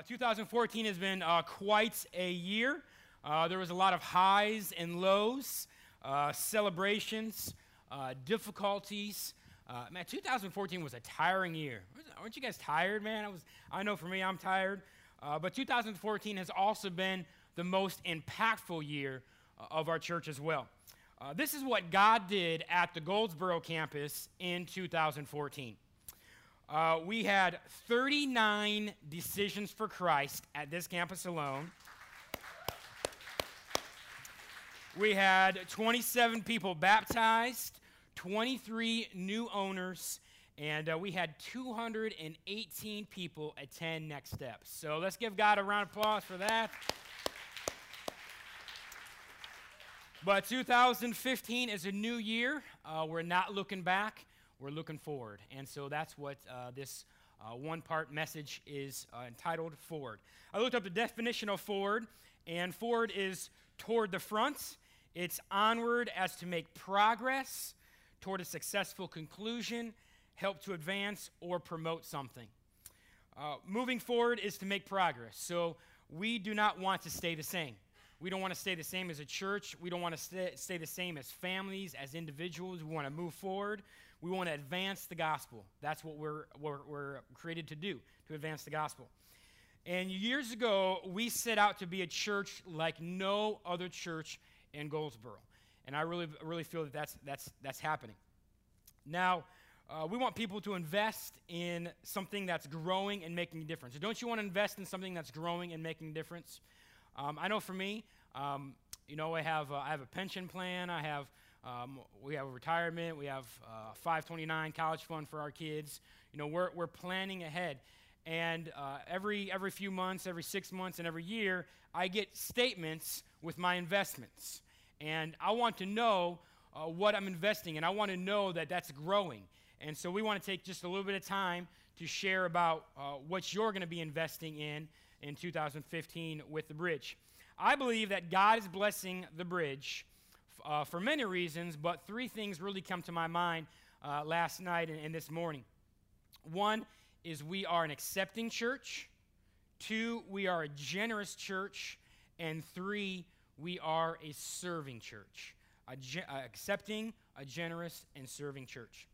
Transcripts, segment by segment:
Uh, 2014 has been uh, quite a year. Uh, there was a lot of highs and lows, uh, celebrations, uh, difficulties. Man, 2014 was a tiring year. Aren't you guys tired, man? I, was, I know for me, I'm tired. but 2014 has also been the most impactful year of our church as well. this is what God did at the Goldsboro campus in 2014. Uh, we had 39 decisions for Christ at this campus alone. We had 27 people baptized, 23 new owners, and uh, we had 218 people attend Next Steps. So let's give God a round of applause for that. But 2015 is a new year. Uh, we're not looking back we're looking forward. And so that's what uh, this uh, one part message is uh, entitled Forward. I looked up the definition of forward, and forward is toward the front, it's onward as to make progress toward a successful conclusion, help to advance, or promote something. Uh, moving forward is to make progress. So we do not want to stay the same. We don't want to stay the same as a church. We don't want to stay, stay the same as families, as individuals. We want to move forward. We want to advance the gospel. That's what we're, we're, we're created to do, to advance the gospel. And years ago, we set out to be a church like no other church in Goldsboro. And I really, really feel that that's, that's, that's happening. Now, uh, we want people to invest in something that's growing and making a difference. Don't you want to invest in something that's growing and making a difference? Um, I know for me, um, you know, I have, uh, I have a pension plan, I have um, we have a retirement. We have uh, 529 college fund for our kids. You know, we're, we're planning ahead. And uh, every, every few months, every six months, and every year, I get statements with my investments. And I want to know uh, what I'm investing in. I want to know that that's growing. And so we want to take just a little bit of time to share about uh, what you're going to be investing in in 2015 with the bridge. I believe that God is blessing the bridge uh, for many reasons, but three things really come to my mind uh, last night and, and this morning. One is we are an accepting church, two, we are a generous church, and three, we are a serving church. A ge- uh, accepting, a generous, and serving church.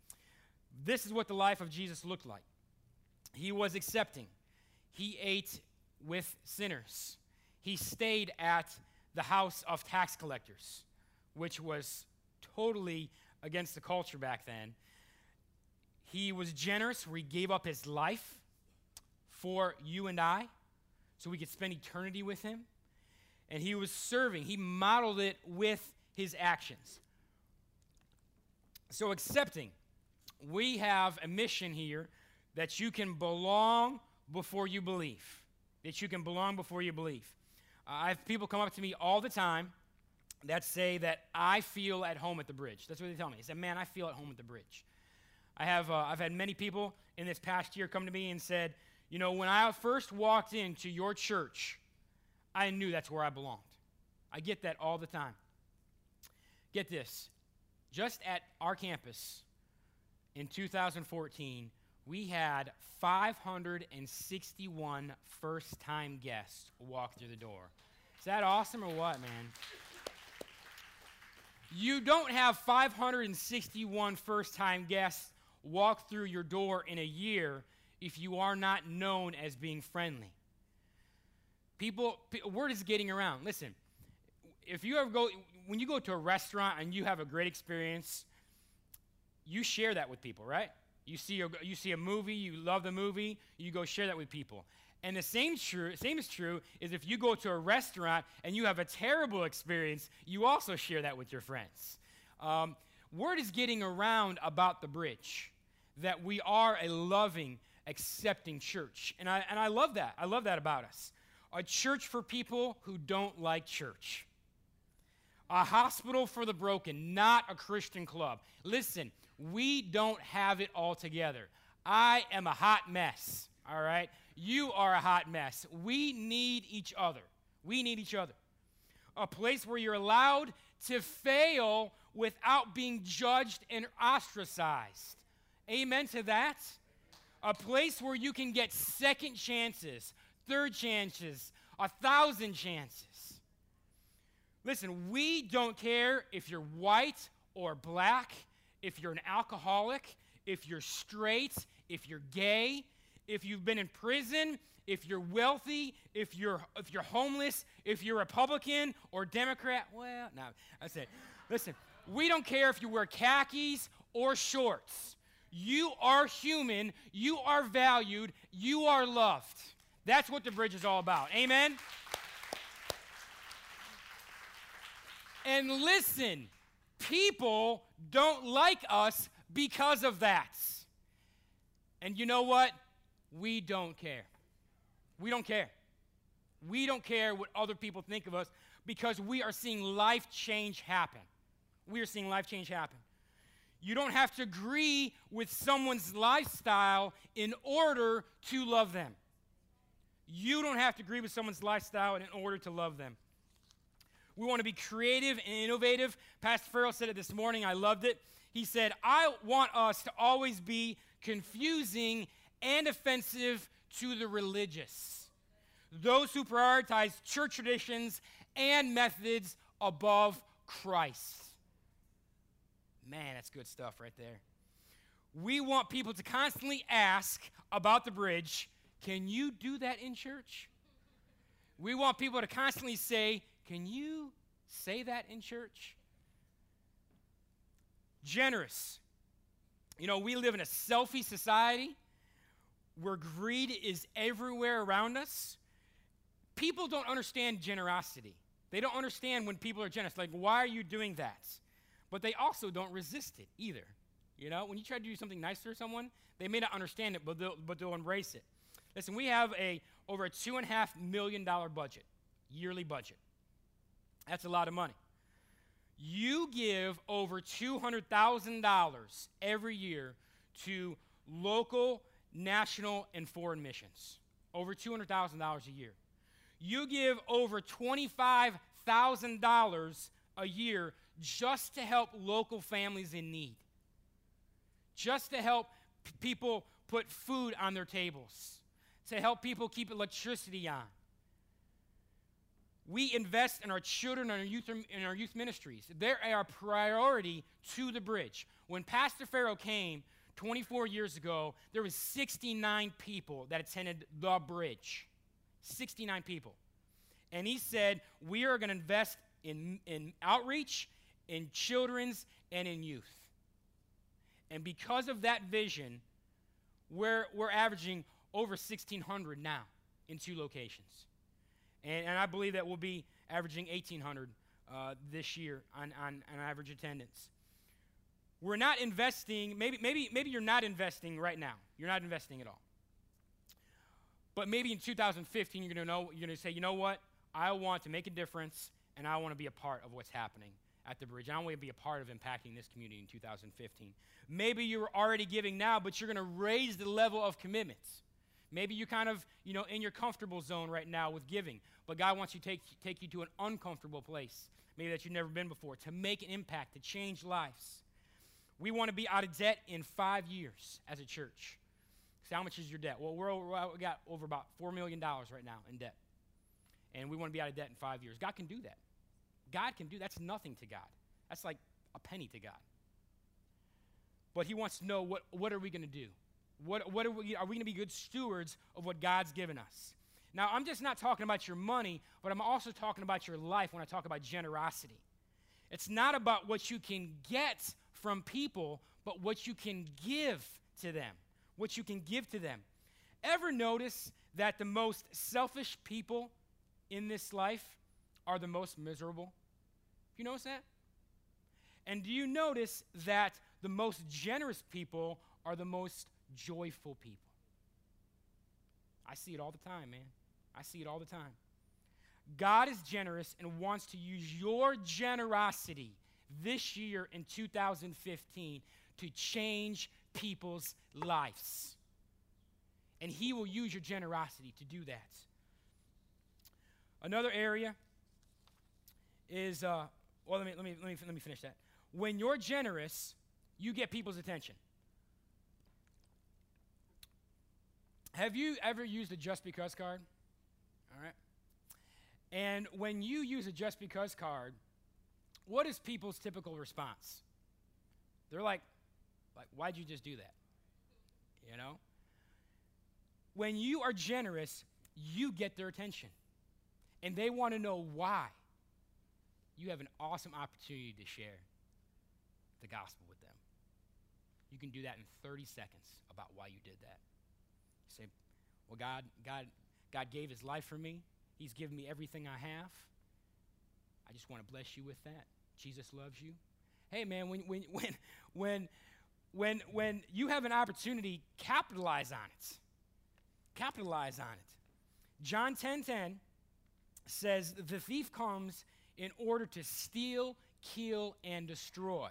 This is what the life of Jesus looked like. He was accepting. He ate with sinners. He stayed at the house of tax collectors which was totally against the culture back then. He was generous, where he gave up his life for you and I so we could spend eternity with him. And he was serving, he modeled it with his actions. So, accepting, we have a mission here that you can belong before you believe. That you can belong before you believe. Uh, I have people come up to me all the time that say that I feel at home at the bridge. That's what they tell me. They say, man, I feel at home at the bridge. I have, uh, I've had many people in this past year come to me and said, you know, when I first walked into your church, I knew that's where I belonged. I get that all the time. Get this. Just at our campus in 2014, we had 561 first time guests walk through the door. Is that awesome or what, man? You don't have 561 first time guests walk through your door in a year if you are not known as being friendly. People, word is getting around. Listen, if you ever go, when you go to a restaurant and you have a great experience, you share that with people, right? You see, a, you see a movie, you love the movie, you go share that with people. And the same, true, same is true is if you go to a restaurant and you have a terrible experience, you also share that with your friends. Um, word is getting around about the bridge that we are a loving, accepting church. And I, and I love that. I love that about us. A church for people who don't like church. A hospital for the broken, not a Christian club. Listen, we don't have it all together. I am a hot mess, all right? You are a hot mess. We need each other. We need each other. A place where you're allowed to fail without being judged and ostracized. Amen to that. A place where you can get second chances, third chances, a thousand chances. Listen, we don't care if you're white or black, if you're an alcoholic, if you're straight, if you're gay, if you've been in prison, if you're wealthy, if you're if you're homeless, if you're Republican or Democrat. Well, no, I said, listen, we don't care if you wear khakis or shorts. You are human, you are valued, you are loved. That's what the bridge is all about. Amen. And listen, people don't like us because of that. And you know what? We don't care. We don't care. We don't care what other people think of us because we are seeing life change happen. We are seeing life change happen. You don't have to agree with someone's lifestyle in order to love them. You don't have to agree with someone's lifestyle in order to love them. We want to be creative and innovative. Pastor Farrell said it this morning. I loved it. He said, I want us to always be confusing and offensive to the religious, those who prioritize church traditions and methods above Christ. Man, that's good stuff right there. We want people to constantly ask about the bridge can you do that in church? We want people to constantly say, Can you say that in church? Generous. You know, we live in a selfie society where greed is everywhere around us, people don't understand generosity. They don't understand when people are generous. Like, why are you doing that? But they also don't resist it either. You know, when you try to do something nice for someone, they may not understand it, but they'll, but they'll embrace it. Listen, we have a over a two and a half million dollar budget, yearly budget. That's a lot of money. You give over $200,000 every year to local national and foreign missions, over $200,000 a year. You give over $25,000 a year just to help local families in need, just to help p- people put food on their tables, to help people keep electricity on. We invest in our children and our youth, in our youth ministries. They're our priority to the bridge. When Pastor Farrell came 24 years ago, there was 69 people that attended the bridge. 69 people. And he said, we are going to invest in, in outreach, in children's, and in youth. And because of that vision, we're, we're averaging over 1,600 now in two locations. And, and I believe that we'll be averaging 1,800 uh, this year on, on, on average attendance. We're not investing, maybe, maybe, maybe you're not investing right now. You're not investing at all. But maybe in 2015, you're going to know, you're going to say, you know what? I want to make a difference, and I want to be a part of what's happening at the bridge. I want to be a part of impacting this community in 2015. Maybe you're already giving now, but you're going to raise the level of commitments. Maybe you're kind of, you know, in your comfortable zone right now with giving, but God wants you to take, take you to an uncomfortable place, maybe that you've never been before, to make an impact, to change lives. We want to be out of debt in five years as a church. So how much is your debt? Well, we're we got over about $4 million right now in debt. And we want to be out of debt in five years. God can do that. God can do that's nothing to God. That's like a penny to God. But he wants to know what, what are we going to do? What, what are we, are we going to be good stewards of what God's given us? Now, I'm just not talking about your money, but I'm also talking about your life when I talk about generosity. It's not about what you can get from people, but what you can give to them. What you can give to them. Ever notice that the most selfish people in this life are the most miserable? You notice that? And do you notice that the most generous people are the most joyful people? I see it all the time, man. I see it all the time. God is generous and wants to use your generosity this year in 2015 to change people's lives. And He will use your generosity to do that. Another area is, uh, well, let me, let, me, let, me, let me finish that. When you're generous, you get people's attention. Have you ever used a just because card? All right? And when you use a just because card, what is people's typical response? They're like, like, why'd you just do that? You know? When you are generous, you get their attention. And they want to know why. You have an awesome opportunity to share the gospel with them. You can do that in 30 seconds about why you did that. You say, Well, God, God, God gave his life for me. He's given me everything I have. I just want to bless you with that. Jesus loves you. Hey man, when when when when when when you have an opportunity, capitalize on it. Capitalize on it. John 10:10 10, 10 says the thief comes in order to steal, kill, and destroy.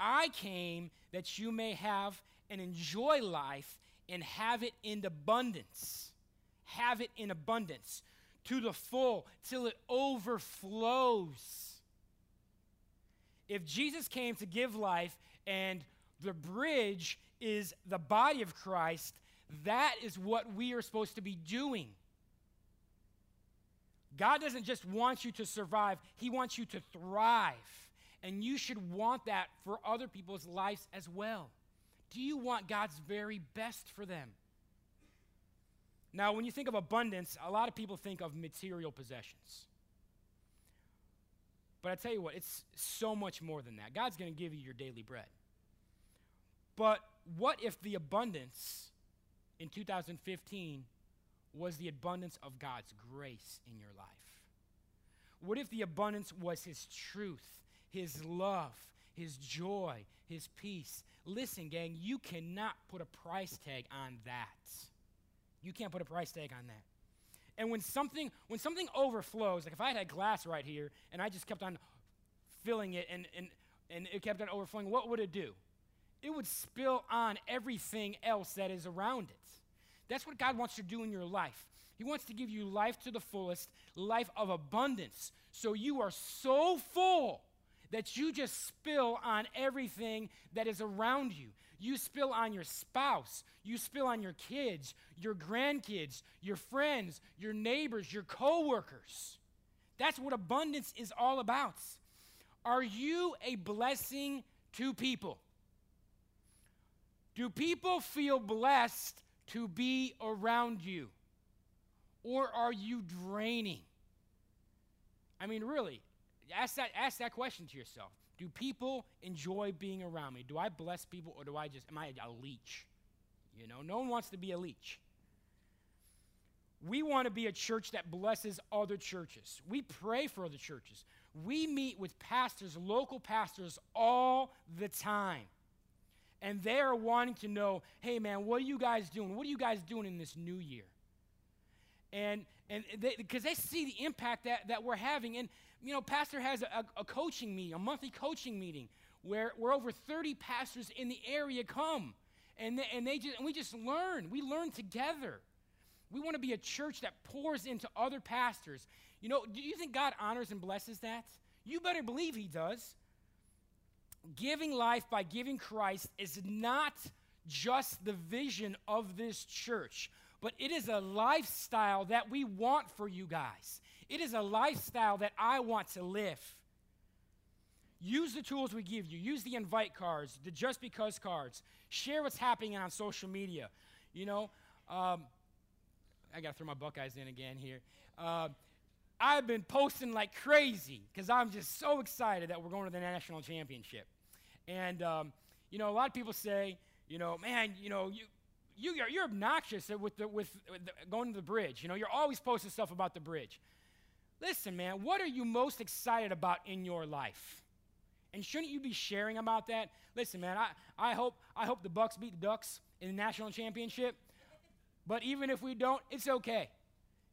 I came that you may have and enjoy life and have it in abundance. Have it in abundance to the full till it overflows. If Jesus came to give life and the bridge is the body of Christ, that is what we are supposed to be doing. God doesn't just want you to survive, He wants you to thrive. And you should want that for other people's lives as well. Do you want God's very best for them? Now, when you think of abundance, a lot of people think of material possessions. But I tell you what, it's so much more than that. God's going to give you your daily bread. But what if the abundance in 2015 was the abundance of God's grace in your life? What if the abundance was His truth, His love, His joy, His peace? Listen, gang, you cannot put a price tag on that. You can't put a price tag on that. And when something when something overflows, like if I had glass right here and I just kept on filling it and, and, and it kept on overflowing, what would it do? It would spill on everything else that is around it. That's what God wants to do in your life. He wants to give you life to the fullest, life of abundance. So you are so full that you just spill on everything that is around you. You spill on your spouse, you spill on your kids, your grandkids, your friends, your neighbors, your coworkers. That's what abundance is all about. Are you a blessing to people? Do people feel blessed to be around you? Or are you draining? I mean, really, ask that, ask that question to yourself. Do people enjoy being around me? Do I bless people or do I just, am I a leech? You know, no one wants to be a leech. We want to be a church that blesses other churches. We pray for other churches. We meet with pastors, local pastors, all the time. And they are wanting to know hey, man, what are you guys doing? What are you guys doing in this new year? And and because they, they, see the impact that, that we're having. And, you know, Pastor has a, a coaching meeting, a monthly coaching meeting, where, where over 30 pastors in the area come. And they, and they just, and we just learn. We learn together. We want to be a church that pours into other pastors. You know, do you think God honors and blesses that? You better believe He does. Giving life by giving Christ is not just the vision of this church but it is a lifestyle that we want for you guys. It is a lifestyle that I want to live. Use the tools we give you. Use the invite cards, the just because cards. Share what's happening on social media. You know, um, I got to throw my Buckeyes in again here. Uh, I've been posting like crazy because I'm just so excited that we're going to the national championship. And, um, you know, a lot of people say, you know, man, you know, you, you, you're, obnoxious with, the, with, with the, going to the bridge. You know, you're always posting stuff about the bridge. Listen, man, what are you most excited about in your life? And shouldn't you be sharing about that? Listen, man, I, I, hope, I hope the Bucks beat the Ducks in the national championship. But even if we don't, it's okay.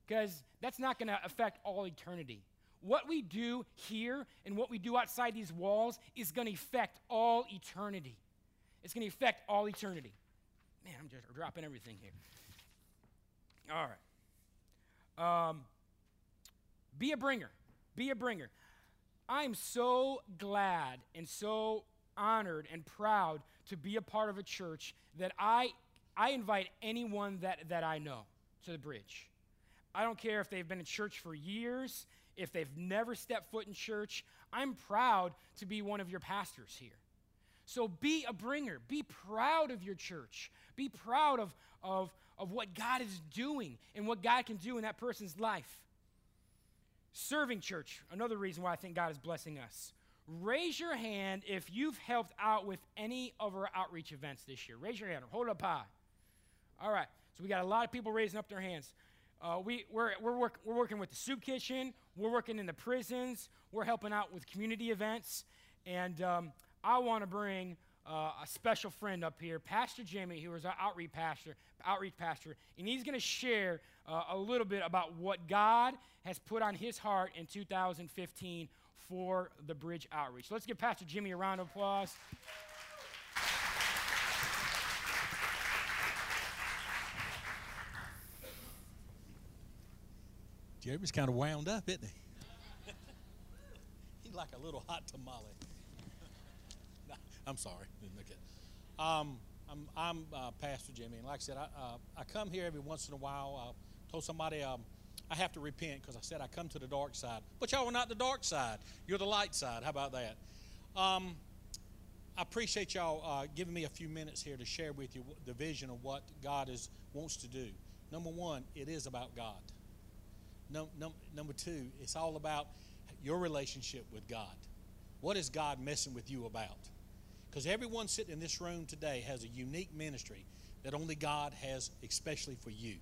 Because that's not going to affect all eternity. What we do here and what we do outside these walls is going to affect all eternity. It's going to affect all eternity. Man, I'm just dropping everything here. All right. Um, be a bringer. Be a bringer. I'm so glad and so honored and proud to be a part of a church that I, I invite anyone that, that I know to the bridge. I don't care if they've been in church for years, if they've never stepped foot in church. I'm proud to be one of your pastors here. So be a bringer. Be proud of your church. Be proud of, of, of what God is doing and what God can do in that person's life. Serving church, another reason why I think God is blessing us. Raise your hand if you've helped out with any of our outreach events this year. Raise your hand. Hold up high. All right. So we got a lot of people raising up their hands. Uh, we, we're, we're, work, we're working with the soup kitchen. We're working in the prisons. We're helping out with community events. And um, I want to bring uh, a special friend up here, Pastor Jimmy, who is our outreach pastor, outreach pastor, and he's going to share uh, a little bit about what God has put on his heart in 2015 for the Bridge Outreach. Let's give Pastor Jimmy a round of applause. Jeremy's kind of wound up, isn't he? He's like a little hot tamale. I'm sorry. Okay. Um, I'm, I'm uh, Pastor Jimmy, and like I said, I, uh, I come here every once in a while. I told somebody um, I have to repent because I said I come to the dark side. But y'all are not the dark side. You're the light side. How about that? Um, I appreciate y'all uh, giving me a few minutes here to share with you the vision of what God is wants to do. Number one, it is about God. Number two, it's all about your relationship with God. What is God messing with you about? Because everyone sitting in this room today has a unique ministry that only God has, especially for you.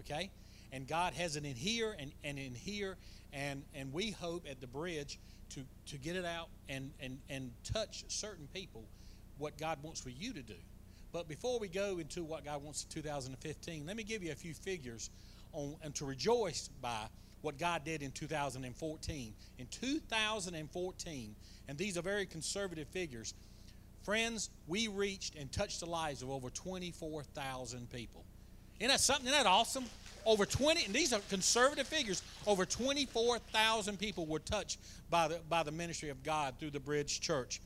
Okay? and God has it in here and, and in here, and, and we hope at the bridge to, to get it out and, and, and touch certain people what God wants for you to do. But before we go into what God wants in 2015, let me give you a few figures on and to rejoice by what God did in 2014. In 2014, and these are very conservative figures, friends, we reached and touched the lives of over 24,000 people. Isn't that something? Isn't that awesome? Over 20, and these are conservative figures, over 24,000 people were touched by the, by the ministry of God through the Bridge Church.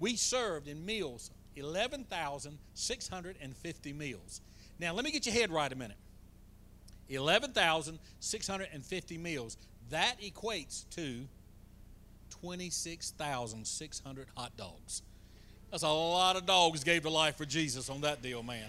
We served in meals 11,650 meals. Now, let me get your head right a minute. 11,650 meals. That equates to 26,600 hot dogs. That's a lot of dogs gave their life for Jesus on that deal, man.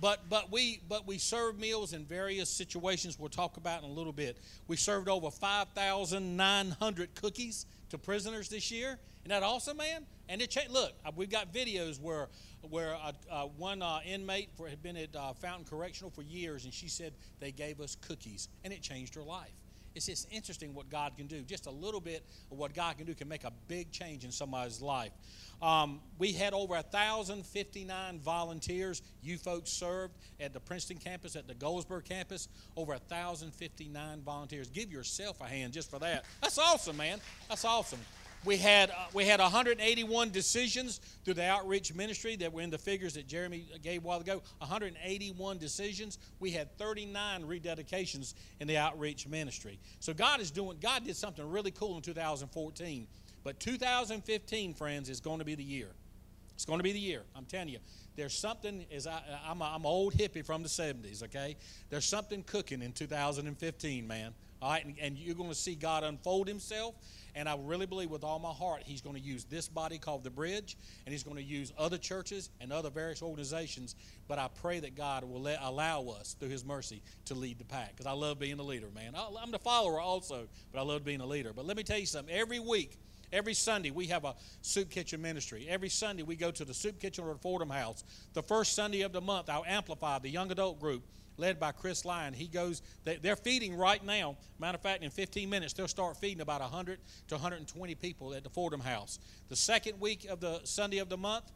But but we but we served meals in various situations we'll talk about in a little bit. We served over 5,900 cookies to prisoners this year. Isn't that awesome, man? And it changed. Look, uh, we've got videos where where uh, uh, one uh, inmate for, had been at uh, Fountain Correctional for years, and she said they gave us cookies, and it changed her life. It's just interesting what God can do. Just a little bit of what God can do can make a big change in somebody's life. Um, we had over 1,059 volunteers. You folks served at the Princeton campus, at the Goldsboro campus. Over 1,059 volunteers. Give yourself a hand just for that. That's awesome, man. That's awesome. We had uh, we had 181 decisions through the outreach ministry that were in the figures that Jeremy gave a while ago. 181 decisions. We had 39 rededications in the outreach ministry. So God is doing. God did something really cool in 2014. But 2015, friends, is going to be the year. It's going to be the year. I'm telling you. There's something, as I, I'm, a, I'm an old hippie from the 70s, okay? There's something cooking in 2015, man. All right, and, and you're going to see God unfold Himself. And I really believe with all my heart, He's going to use this body called the Bridge, and He's going to use other churches and other various organizations. But I pray that God will let, allow us, through His mercy, to lead the pack. Because I love being a leader, man. I'm the follower also, but I love being a leader. But let me tell you something. Every week, Every Sunday, we have a soup kitchen ministry. Every Sunday, we go to the soup kitchen or the Fordham House. The first Sunday of the month, I'll Amplify, the young adult group, led by Chris Lyon, he goes, they're feeding right now. Matter of fact, in 15 minutes, they'll start feeding about 100 to 120 people at the Fordham House. The second week of the Sunday of the month,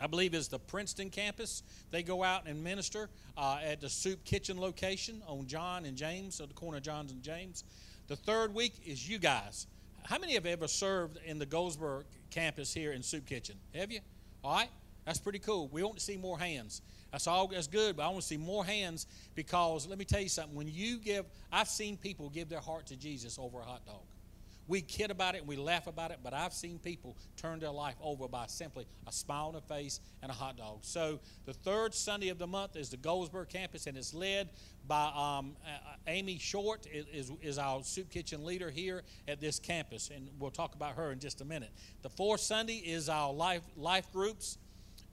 I believe is the Princeton campus. They go out and minister uh, at the soup kitchen location on John and James, at the corner of Johns and James. The third week is you guys. How many have ever served in the Goldsboro campus here in Soup Kitchen? Have you? All right, that's pretty cool. We want to see more hands. That's all. That's good, but I want to see more hands because let me tell you something. When you give, I've seen people give their heart to Jesus over a hot dog. We kid about it and we laugh about it, but I've seen people turn their life over by simply a smile on the face and a hot dog. So the third Sunday of the month is the Goldsboro campus, and it's led by um, Amy Short, is, is our soup kitchen leader here at this campus, and we'll talk about her in just a minute. The fourth Sunday is our life life groups.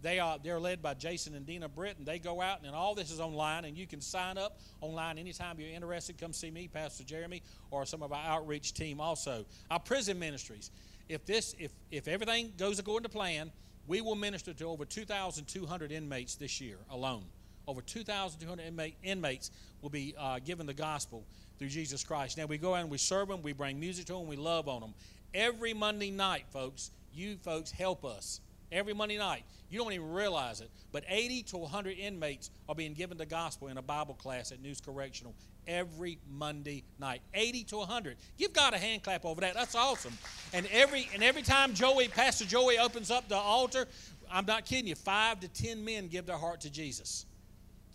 They are they're led by Jason and Dina Britton. they go out and all this is online, and you can sign up online anytime you're interested. Come see me, Pastor Jeremy, or some of our outreach team. Also, our prison ministries. If this if if everything goes according to plan, we will minister to over 2,200 inmates this year alone. Over 2,200 inmate, inmates will be uh, given the gospel through Jesus Christ. Now we go out and we serve them, we bring music to them, we love on them. Every Monday night, folks, you folks help us every Monday night. You don't even realize it. But 80 to 100 inmates are being given the gospel in a Bible class at Neuse Correctional every Monday night. 80 to 100. Give God a hand clap over that. That's awesome. And every and every time Joey, Pastor Joey opens up the altar, I'm not kidding you, 5 to 10 men give their heart to Jesus.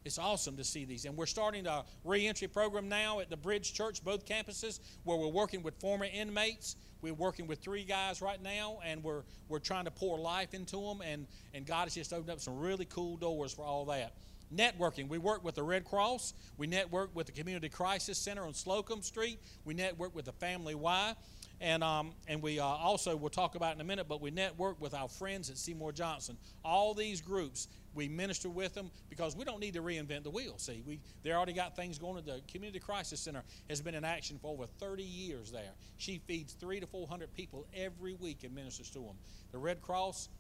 It's awesome to see these. And we're starting a reentry program now at the Bridge Church, both campuses, where we're working with former inmates. We're working with three guys right now, and we're, we're trying to pour life into them, and, and God has just opened up some really cool doors for all that. Networking. We work with the Red Cross. We network with the Community Crisis Center on Slocumb Street. We network with the Family Y. And, um, and we uh, also, we'll talk about in a minute, but we network with our friends at Seymour Johnson. All these groups we minister with them because we don't need to reinvent the wheel. See, we they already got things going. The Community Crisis Center has been in action for over 30 years there. She feeds three to 400 people every week and ministers to them. The Red Cross,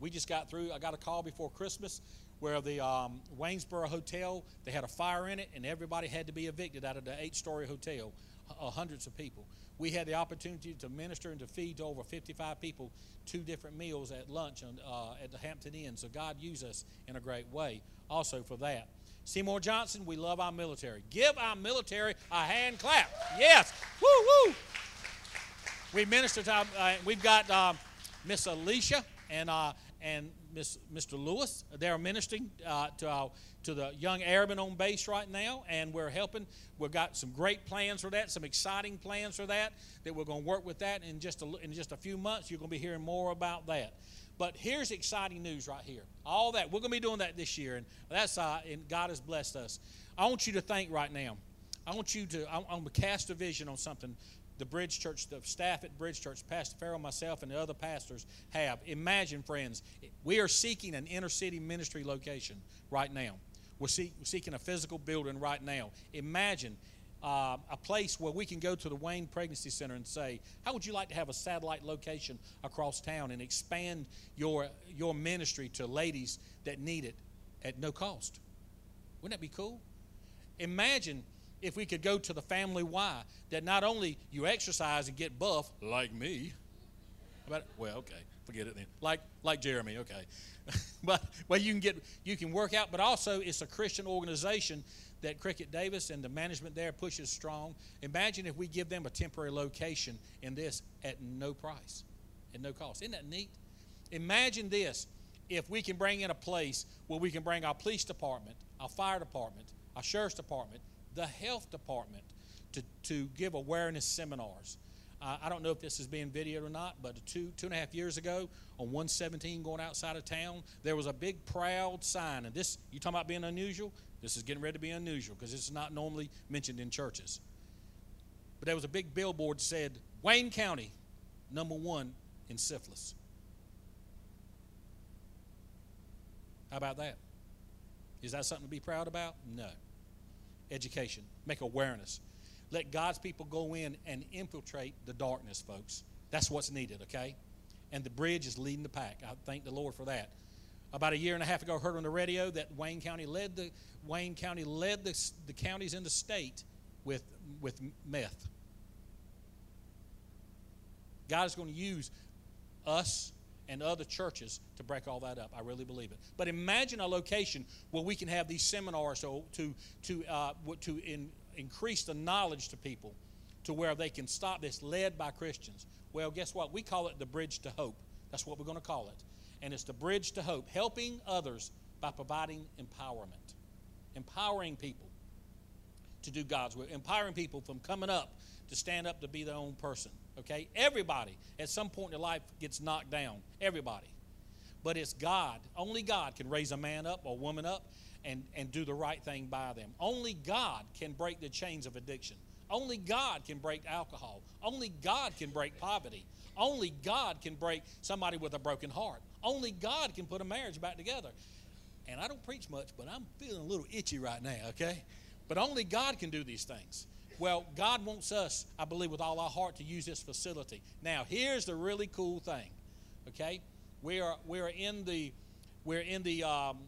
we just got through. I got a call before Christmas where the um, Waynesboro Hotel they had a fire in it and everybody had to be evicted out of the eight-story hotel, uh, hundreds of people we had the opportunity to minister and to feed to over 55 people two different meals at lunch on, uh, at the Hampton Inn. So God used us in a great way also for that. Seymour Johnson, we love our military. Give our military a hand clap. Yes. Woo, woo. We minister to, our, uh, we've got uh, Miss Alicia and, uh, and Miss, Mr. Lewis. They're ministering uh, to our to the young airmen on base right now, and we're helping. We've got some great plans for that, some exciting plans for that. That we're going to work with that in just a, in just a few months. You're going to be hearing more about that. But here's exciting news right here. All that we're going to be doing that this year, and that's uh, and God has blessed us. I want you to think right now. I want you to. I'm, I'm going to cast a vision on something the Bridge Church, the staff at Bridge Church, Pastor Farrell, myself, and the other pastors have. Imagine, friends, we are seeking an inner city ministry location right now. We're, seek, we're seeking a physical building right now. Imagine uh, a place where we can go to the Wayne Pregnancy Center and say, How would you like to have a satellite location across town and expand your, your ministry to ladies that need it at no cost? Wouldn't that be cool? Imagine if we could go to the Family Y, that not only you exercise and get buff, like me, but, well, okay, forget it then. Like, like Jeremy, okay. but well, you can get you can work out, but also it's a Christian organization that Cricket Davis and the management there pushes strong. Imagine if we give them a temporary location in this at no price, at no cost. Isn't that neat? Imagine this if we can bring in a place where we can bring our police department, our fire department, our sheriff's department, the health department to, to give awareness seminars. I don't know if this is being videoed or not, but two, two and a half years ago on 117 going outside of town, there was a big proud sign. And this, you talking about being unusual? This is getting ready to be unusual because it's not normally mentioned in churches. But there was a big billboard that said, Wayne County, number one in syphilis. How about that? Is that something to be proud about? No. Education, make awareness. Let God's people go in and infiltrate the darkness, folks. That's what's needed, okay? And the bridge is leading the pack. I thank the Lord for that. About a year and a half ago, I heard on the radio that Wayne County led the Wayne County led the, the counties in the state with with meth. God is going to use us and other churches to break all that up. I really believe it. But imagine a location where we can have these seminars to to to uh, to in, increase the knowledge to people to where they can stop this led by Christians. Well, guess what? We call it the bridge to hope. That's what we're going to call it. And it's the bridge to hope, helping others by providing empowerment, empowering people to do God's will, empowering people from coming up to stand up to be their own person. Okay? Everybody at some point in their life gets knocked down. Everybody. But it's God. Only God can raise a man up or woman up and, and do the right thing by them. Only God can break the chains of addiction. Only God can break alcohol. Only God can break poverty. Only God can break somebody with a broken heart. Only God can put a marriage back together. And I don't preach much, but I'm feeling a little itchy right now, okay? But only God can do these things. Well, God wants us, I believe, with all our heart to use this facility. Now, here's the really cool thing, okay? We are we are in the we're in the um,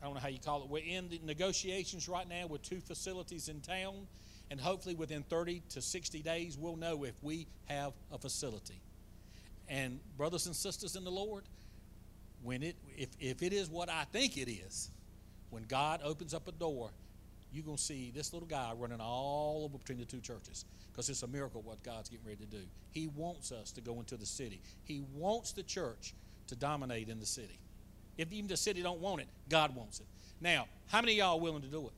I don't know how you call it. We're in the negotiations right now with two facilities in town, and hopefully within 30 to 60 days we'll know if we have a facility. And brothers and sisters in the Lord, when it if, if it is what I think it is, when God opens up a door, you're going to see this little guy running all over between the two churches because it's a miracle what God's getting ready to do. He wants us to go into the city. He wants the church to dominate in the city. If even the city don't want it, God wants it. Now, how many y'all willing to do it?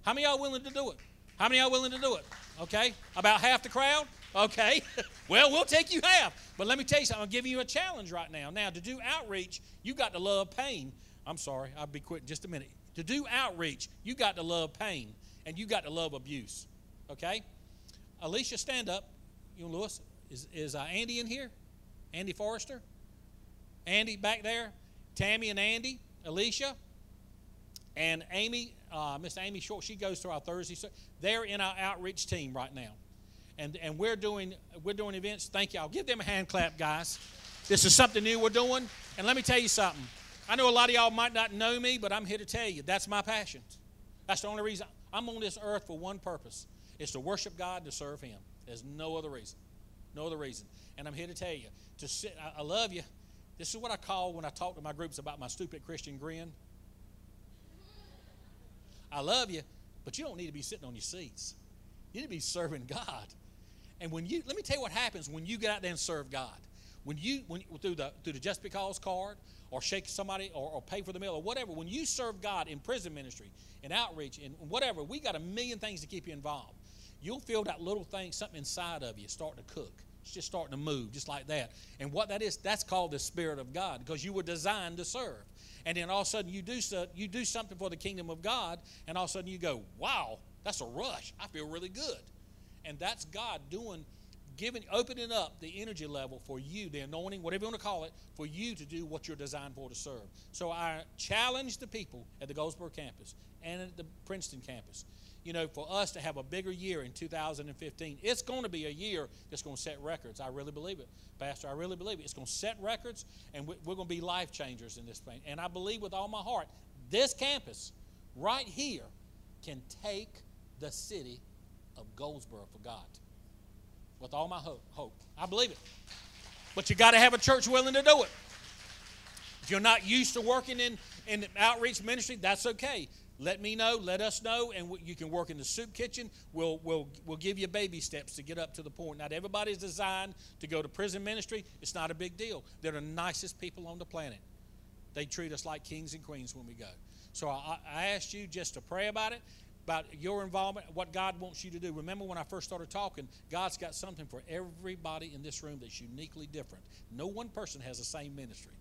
How many y'all willing to do it? How many y'all willing to do it? Okay? About half the crowd? Okay. well, we'll take you half. But let me tell you something. I'm giving you a challenge right now. Now, to do outreach, you got to love pain. I'm sorry, I'll be quitting just a minute. To do outreach, you got to love pain and you got to love abuse. Okay? Alicia, stand up. You and Lewis. Is, is uh, Andy in here? Andy Forrester? Andy back there? Tammy and Andy? Alicia? And Amy, uh, Miss Amy Short, she goes to our Thursday. They're in our outreach team right now. And, and we're doing we're doing events. Thank y'all. Give them a hand clap, guys. This is something new we're doing. And let me tell you something. I know a lot of y'all might not know me, but I'm here to tell you that's my passion. That's the only reason I'm on this earth for one purpose. It's to worship God, to serve Him. There's no other reason. No other reason. And I'm here to tell you, to sit, I, I love you. This is what I call when I talk to my groups about my stupid Christian grin. I love you, but you don't need to be sitting on your seats. You need to be serving God. And when you, let me tell you what happens when you get out there and serve God. When you, when through the through the Just Because card, or shake somebody or, or pay for the meal or whatever. When you serve God in prison ministry, in outreach, in whatever, we got a million things to keep you involved. You'll feel that little thing, something inside of you starting to cook. It's just starting to move, just like that. And what that is, that's called the Spirit of God because you were designed to serve. And then all of a sudden you do, so, you do something for the kingdom of God, and all of a sudden you go, wow, that's a rush. I feel really good. And that's God doing giving, opening up the energy level for you, the anointing, whatever you want to call it, for you to do what you're designed for to serve. So I challenge the people at the Goldsboro campus and at the Princeton campus, you know, for us to have a bigger year in 2015. It's going to be a year that's going to set records. I really believe it, Pastor. I really believe it. It's going to set records, and we're going to be life changers in this thing. And I believe with all my heart, this campus right here can take the city of Goldsboro for God with all my hope. hope. I believe it. But you got to have a church willing to do it. If you're not used to working in, in outreach ministry, that's okay. Let me know, let us know, and you can work in the soup kitchen. We'll, we'll, we'll give you baby steps to get up to the point. Not everybody's designed to go to prison ministry. It's not a big deal. They're the nicest people on the planet. They treat us like kings and queens when we go. So I, I asked you just to pray about it about your involvement, what God wants you to do. Remember when I first started talking, God's got something for everybody in this room that's uniquely different. No one person has the same ministry.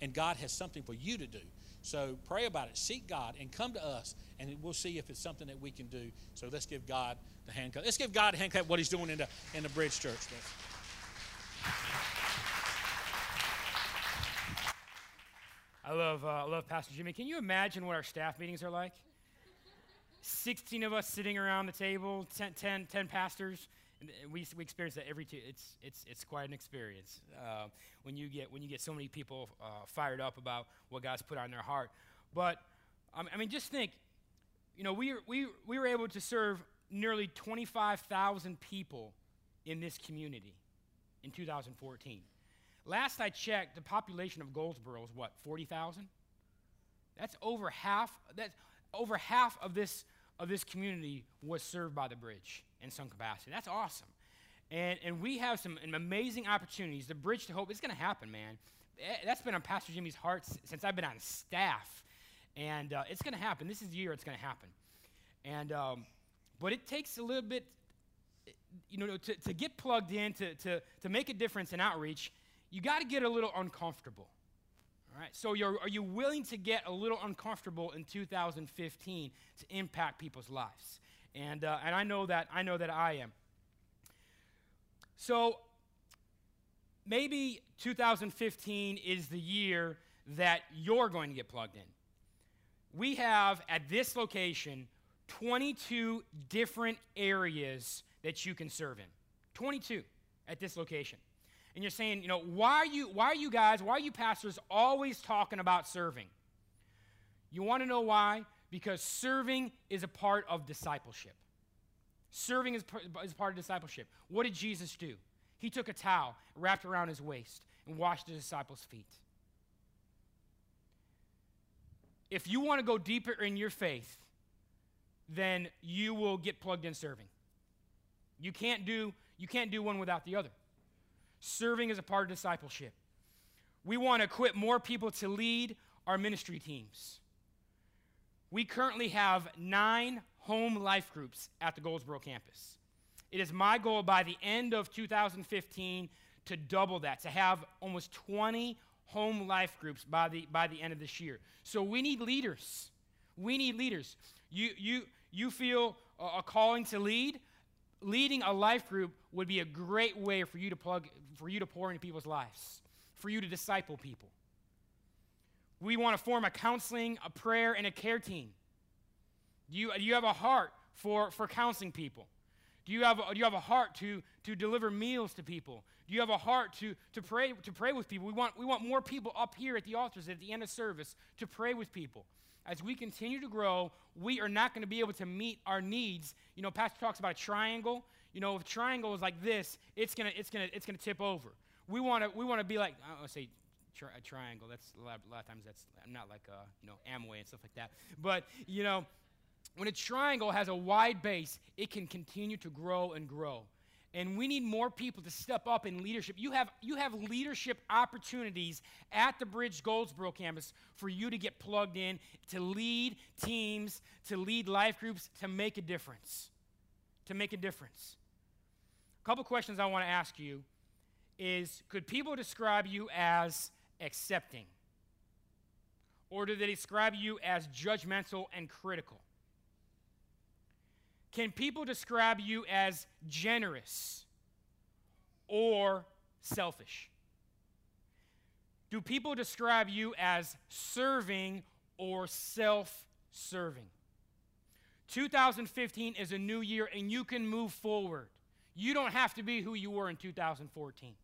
And God has something for you to do. So pray about it, seek God, and come to us, and we'll see if it's something that we can do. So let's give God the hand clap. Let's give God a hand clap what He's doing in the in the Bridge Church. I love, uh, I love Pastor Jimmy. Can you imagine what our staff meetings are like? 16 of us sitting around the table, 10, 10, 10 pastors. And we, we experience that every two. It's, it's, it's quite an experience uh, when, you get, when you get so many people uh, fired up about what God's put on their heart. But, um, I mean, just think, you know, we, we, we were able to serve nearly 25,000 people in this community in 2014. Last I checked, the population of Goldsboro is what, 40,000? That's over half. That's over half of this, of this community was served by the bridge in some capacity. That's awesome. And, and we have some amazing opportunities. The Bridge to Hope is going to happen, man. Eh, that's been on Pastor Jimmy's heart since I've been on staff. And uh, it's going to happen. This is the year it's going to happen. And um, but it takes a little bit, you know, to, to get plugged in, to, to, to make a difference in outreach, you got to get a little uncomfortable. All right, so are you willing to get a little uncomfortable in 2015 to impact people's lives? And, uh, and I know that I know that I am. So maybe 2015 is the year that you're going to get plugged in. We have at this location 22 different areas that you can serve in. 22 at this location. And you're saying, you know, why are you why are you guys, why are you pastors always talking about serving? You want to know why? Because serving is a part of discipleship. Serving is, is part of discipleship. What did Jesus do? He took a towel, wrapped around his waist, and washed the disciples' feet. If you want to go deeper in your faith, then you will get plugged in serving. You can't do, you can't do one without the other. Serving is a part of discipleship. We want to equip more people to lead our ministry teams. We currently have nine home life groups at the Goldsboro campus. It is my goal by the end of 2015 to double that, to have almost 20 home life groups by the, by the end of this year. So we need leaders. We need leaders. You, you, you feel a calling to lead? Leading a life group would be a great way for you to plug, for you to pour into people's lives, for you to disciple people. We want to form a counseling, a prayer, and a care team. Do you, do you have a heart for, for counseling people? Do you, have a, do you have a heart to, to deliver meals to people? Do you have a heart to, to, pray, to pray with people? We want, we want more people up here at the altars at the end of service to pray with people. As we continue to grow, we are not going to be able to meet our needs. You know, Pastor talks about a triangle. You know, if a triangle is like this, it's going to it's gonna, it's gonna tip over. We want to we wanna be like, I don't want to say tri- a triangle. That's a lot, a lot of times that's not like, uh, you know, Amway and stuff like that. But, you know, when a triangle has a wide base, it can continue to grow and grow. And we need more people to step up in leadership. You have, you have leadership opportunities at the Bridge Goldsboro campus for you to get plugged in, to lead teams, to lead life groups, to make a difference. To make a difference. A couple questions I want to ask you is could people describe you as accepting? Or do they describe you as judgmental and critical? Can people describe you as generous or selfish? Do people describe you as serving or self serving? 2015 is a new year and you can move forward. You don't have to be who you were in 2014.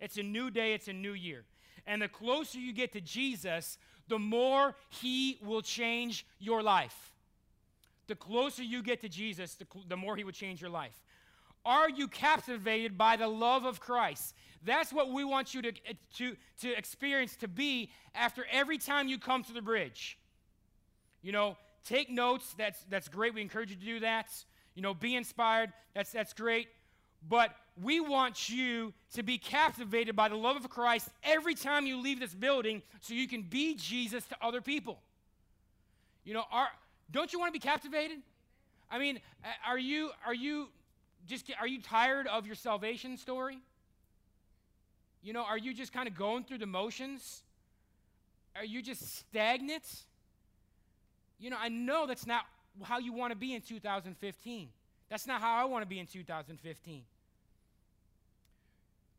It's a new day, it's a new year. And the closer you get to Jesus, the more he will change your life. The closer you get to Jesus, the, cl- the more he will change your life. Are you captivated by the love of Christ? That's what we want you to, eh, to, to experience, to be after every time you come to the bridge. You know, take notes. That's, that's great. We encourage you to do that. You know, be inspired. That's, that's great. But we want you to be captivated by the love of Christ every time you leave this building so you can be Jesus to other people. You know, our, don't you want to be captivated? I mean, are you are you just are you tired of your salvation story? You know, are you just kind of going through the motions? Are you just stagnant? You know, I know that's not how you want to be in 2015. That's not how I want to be in 2015.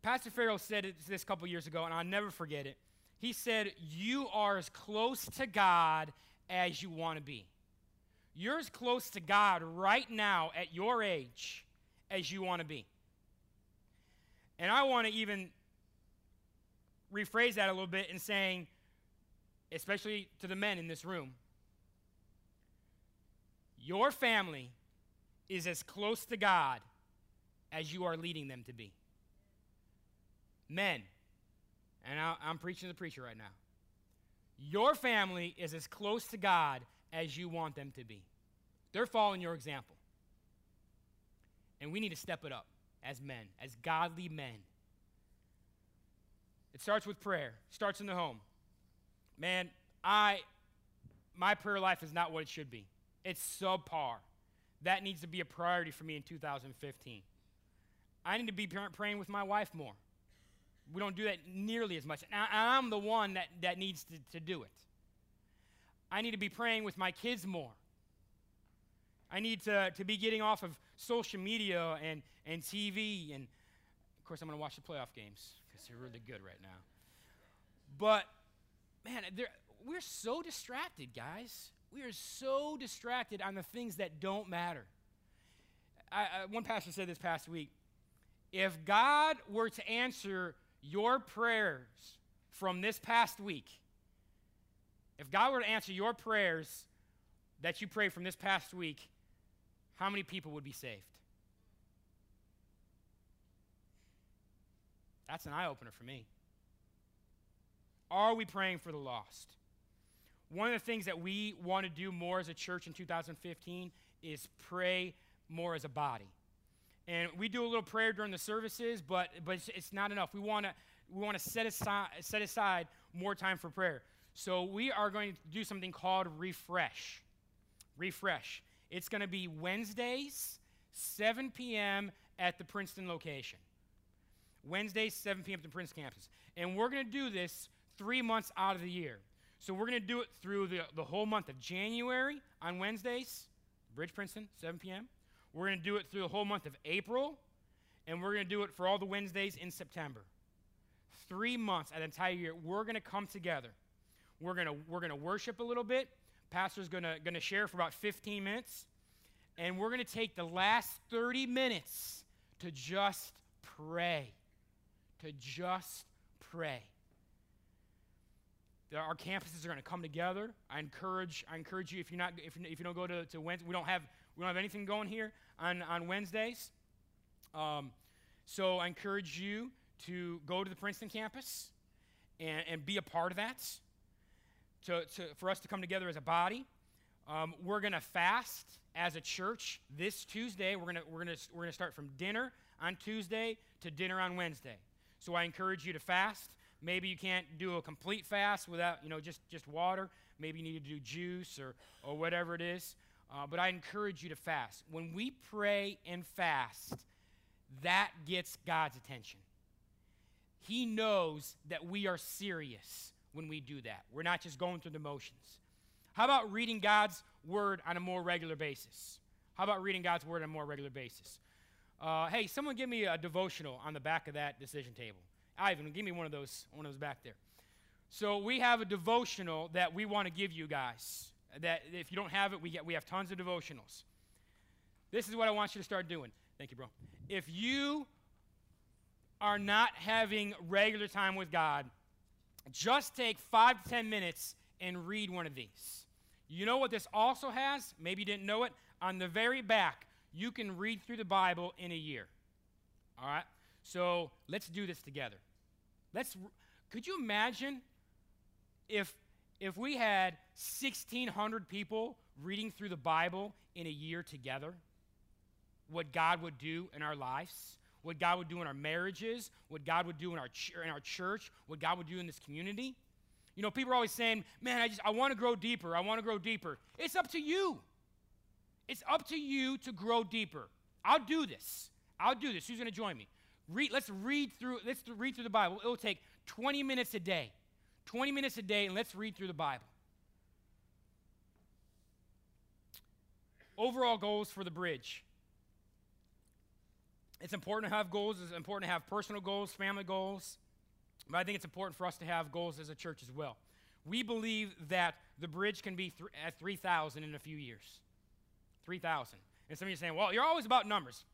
Pastor Farrell said this a couple years ago, and I'll never forget it. He said, You are as close to God as you want to be. You're as close to God right now at your age as you want to be. And I want to even rephrase that a little bit in saying, especially to the men in this room, your family is as close to God as you are leading them to be. Men, and I, am preaching to the preacher right now. Your family is as close to God as you want them to be. They're following your example. And we need to step it up as men, as godly men. It starts with prayer, starts in the home. Man, I my prayer life is not what it should be. It's subpar. that needs to be a priority for me in 2015. I need to be praying with my wife more. We don't do that nearly as much. And I'm the one that, that needs to, to do it. I need to be praying with my kids more. I need to, to be getting off of social media and, and TV. And of course, I'm going to watch the playoff games because they're really good right now. But, man, we're so distracted, guys. We are so distracted on the things that don't matter. I, I, one pastor said this past week if God were to answer your prayers from this past week, if God were to answer your prayers that you prayed from this past week, how many people would be saved? That's an eye opener for me. Are we praying for the lost? One of the things that we want to do more as a church in 2015 is pray more as a body. And we do a little prayer during the services, but, but it's, it's not enough. We want to we want to set aside, set aside more time for prayer. So we are going to do something called refresh. Refresh. It's going to be Wednesdays, 7 p.m. at the Princeton location. Wednesdays, 7 p.m. at the Princeton campus. And we're going to do this three months out of the year. So we're going to do it through the, the whole month of January on Wednesdays, Bridge Princeton, 7 p.m. We're going to do it through the whole month of April, and we're going to do it for all the Wednesdays in September. Three months, an entire year, we're going to come together. We're going to we're going to worship a little bit. Pastor's going to going to share for about 15 minutes, and we're going to take the last 30 minutes to just pray. To just pray. Our campuses are going to come together. I encourage, I encourage you if you're not, if you, if you don't go to, to Wednesday, we don't have we don't have anything going here on, on Wednesdays. Um, so I encourage you to go to the Princeton campus and, and be a part of that, to, to, for us to come together as a body. Um, we're going to fast as a church this Tuesday. We're going we're gonna, we're gonna start from dinner on Tuesday to dinner on Wednesday. So I encourage you to fast. Maybe you can't do a complete fast without, you know, just, just water. Maybe you need to do juice or, or whatever it is. Uh, but I encourage you to fast. When we pray and fast, that gets God's attention. He knows that we are serious when we do that. We're not just going through the motions. How about reading God's word on a more regular basis? How about reading God's word on a more regular basis? Uh, hey, someone give me a devotional on the back of that decision table. Ivan, give me one of those, one of those back there. So we have a devotional that we want to give you guys that if you don't have it, we, get, we have tons of devotionals. This is what I want you to start doing. Thank you, bro. If you are not having regular time with God, just take five to 10 minutes and read one of these. You know what this also has? Maybe you didn't know it. On the very back, you can read through the Bible in a year. All right? So let's do this together. Let's, could you imagine if if we had 1,600 people reading through the Bible in a year together, what God would do in our lives, what God would do in our marriages, what God would do in our, ch- in our church, what God would do in this community. You know, people are always saying, man, I just, I want to grow deeper. I want to grow deeper. It's up to you. It's up to you to grow deeper. I'll do this. I'll do this. Who's going to join me? Read, let's read through, let's read through the Bible. It will take 20 minutes a day. 20 minutes a day and let's read through the Bible. Overall goals for the bridge. It's important to have goals. It's important to have personal goals, family goals. But I think it's important for us to have goals as a church as well. We believe that the bridge can be th- at 3,000 in a few years. 3,000. And some of you are saying, well, you're always about numbers.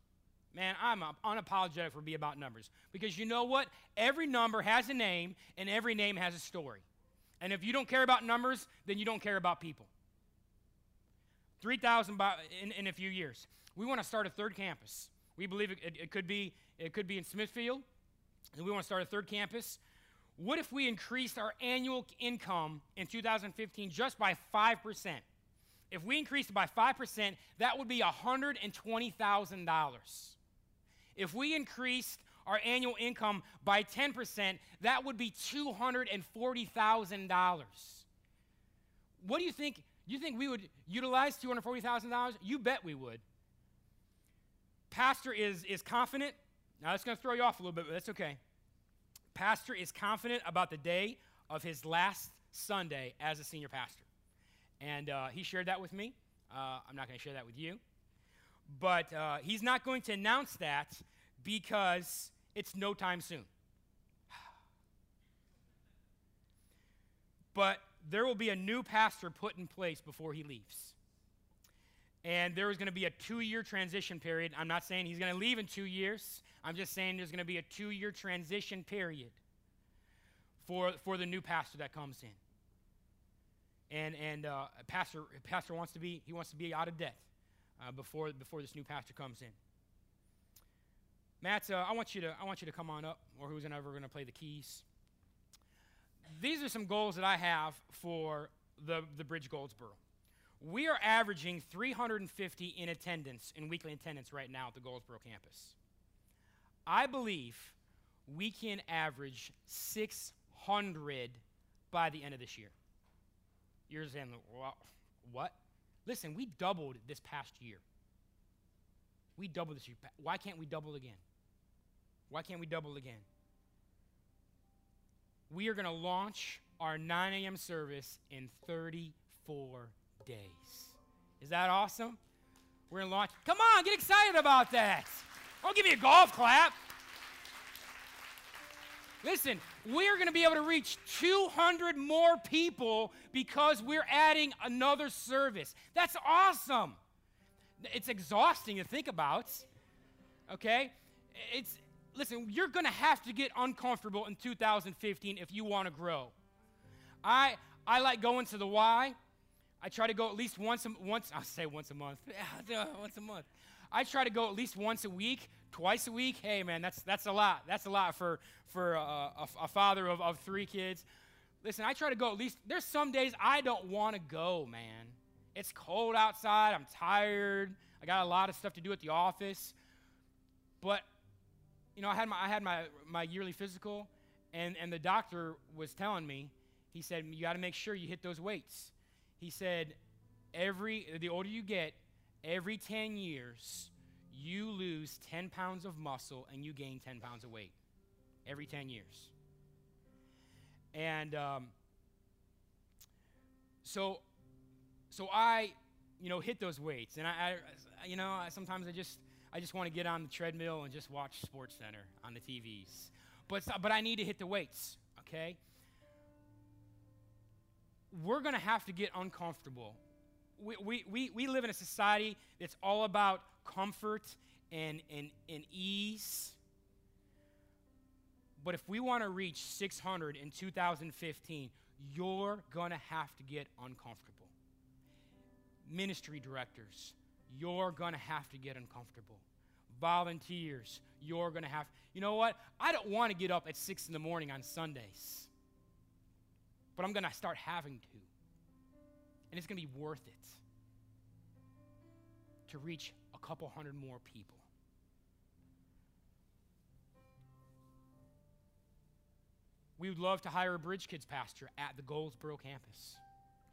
Man, I'm unapologetic for being about numbers. Because you know what? Every number has a name, and every name has a story. And if you don't care about numbers, then you don't care about people. 3,000 in, in a few years. We want to start a third campus. We believe it, it, it, could, be, it could be in Smithfield, and we want to start a third campus. What if we increased our annual income in 2015 just by 5%? If we increased it by 5%, that would be $120,000. If we increased our annual income by 10%, that would be $240,000. What do you think? You think we would utilize $240,000? You bet we would. pastor is, is confident. Now, that's going to throw you off a little bit, but that's okay. Pastor is confident about the day of his last Sunday as a senior pastor. And uh, he shared that with me. Uh, I'm not going to share that with you. But uh, he's not going to announce that because it's no time soon. But there will be a new pastor put in place before he leaves. And there is going to be a two year transition period. I'm not saying he's going to leave in two years. I'm just saying there's going to be a two year transition period for, for the new pastor that comes in. And, and uh, pastor, pastor wants to be, he wants to be out of debt uh, before, before this new pastor comes in. Matt, uh, I, want you to, I want you to come on up, or who's ever going to play the keys. These are some goals that I have for the, the Bridge Goldsboro. We are averaging 350 in attendance, in weekly attendance right now at the Goldsboro campus. I believe we can average 600 by the end of this year. You're saying, well, what? Listen, we doubled this past year. We doubled this year. Why can't we double again? Why can't we double again? We are going to launch our 9 a.m. service in 34 days. Is that awesome? We're going to launch. Come on, get excited about that. I'll give you a golf clap. Listen, we're going to be able to reach 200 more people because we're adding another service. That's awesome. It's exhausting to think about. Okay? It's listen, you're going to have to get uncomfortable in 2015 if you want to grow. I I like going to the Y. I try to go at least once a, once I'll say once a month. once a month. I try to go at least once a week, twice a week. Hey, man, that's, that's a lot. That's a lot for, for uh, a, a, father of, of three kids. Listen, I try to go at least, there's some days I don't want to go, man. It's cold outside. I'm tired. I got a lot of stuff to do at the office. But, you know, I had my, I had my, my yearly physical, and, and the doctor was telling me, he said, you got to make sure you hit those weights. He said, every, the older you get, every 10 years, you lose 10 pounds of muscle and you gain 10 pounds of weight. Every 10 years. And um, so, so I, you know, hit those weights. And I, I you know, I, sometimes I just, I just want to get on the treadmill and just watch Sports Center on the TVs. But, but I need to hit the weights, okay? We're to have to get uncomfortable we, we, we, we live in a society that's all about comfort and, and, and ease. But if we want to reach 600 in 2015, you're going to have to get uncomfortable. Ministry directors, you're going to have to get uncomfortable. Volunteers, you're going to have. You know what? I don't want to get up at 6 in the morning on Sundays, but I'm going to start having to and it's going to be worth it to reach couple hundred more people. We would love to hire a Bridge Kids pastor at the Goldsboro campus.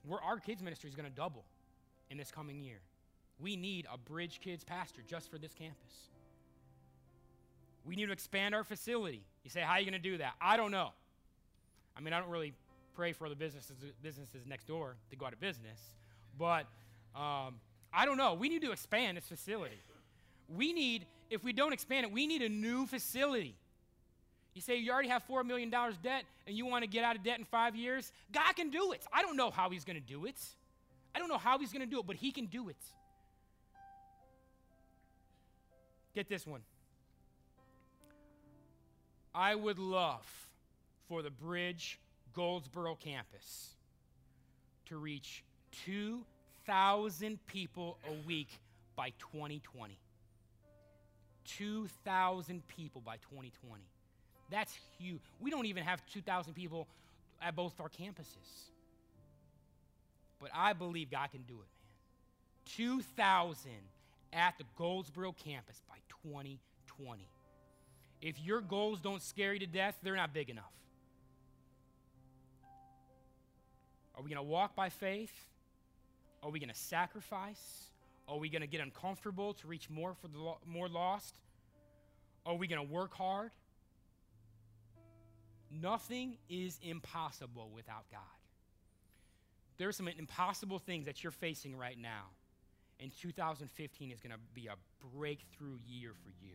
Where our kids ministry is going to double in this coming year. We need a Bridge Kids pastor just for this campus. We need to expand our facility. You say, how are you going to do that? I don't know. I mean, I don't really pray for the businesses, businesses next door to go out of business. But um, I don't know. We need to expand this facility. We need, if we don't expand it, we need a new facility. You say you already have $4 million debt and you want to get out of debt in five years? God can do it. I don't know how He's going to do it. I don't know how He's going to do it, but He can do it. Get this one. I would love for the bridge Goldsboro campus to reach 2,000 people a week by 2020. 2,000 people by 2020. That's huge. We don't even have 2,000 people at both our campuses. But I believe God can do it, man. 2,000 at the Goldsboro campus by 2020. If your goals don't scare you to death, they're not big enough. Are we going to walk by faith? Are we going to sacrifice? Are we going to get uncomfortable to reach more for the lo- more lost? Are we going to work hard? Nothing is impossible without God. There are some impossible things that you're facing right now. And 2015 is going to be a breakthrough year for you.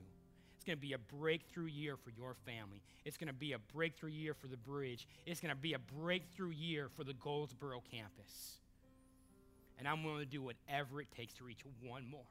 It's going to be a breakthrough year for your family. It's going to be a breakthrough year for the bridge. It's going to be a breakthrough year for the Goldsboro campus. And I'm willing to do whatever it takes to reach one more.